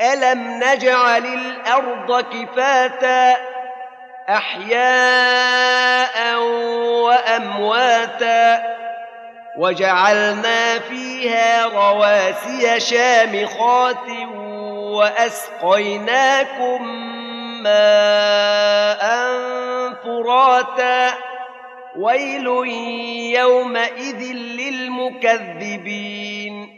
ألم نجعل الأرض كفاتا أحياء وأمواتا وجعلنا فيها رواسي شامخات وأسقيناكم ماء فراتا ويل يومئذ للمكذبين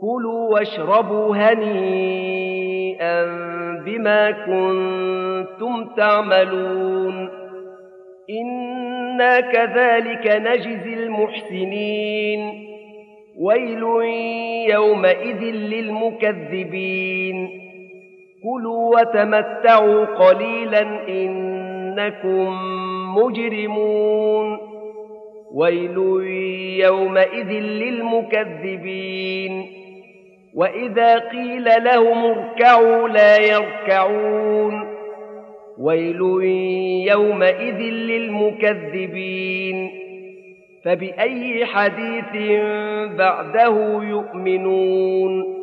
كلوا واشربوا هنيئا بما كنتم تعملون. إنا كذلك نجزي المحسنين. ويل يومئذ للمكذبين. كلوا وتمتعوا قليلا إنكم مجرمون. ويل يومئذ للمكذبين. وإذا قيل لهم اركعوا لا يركعون. ويل يومئذ للمكذبين. فبأي حديث بعده يؤمنون؟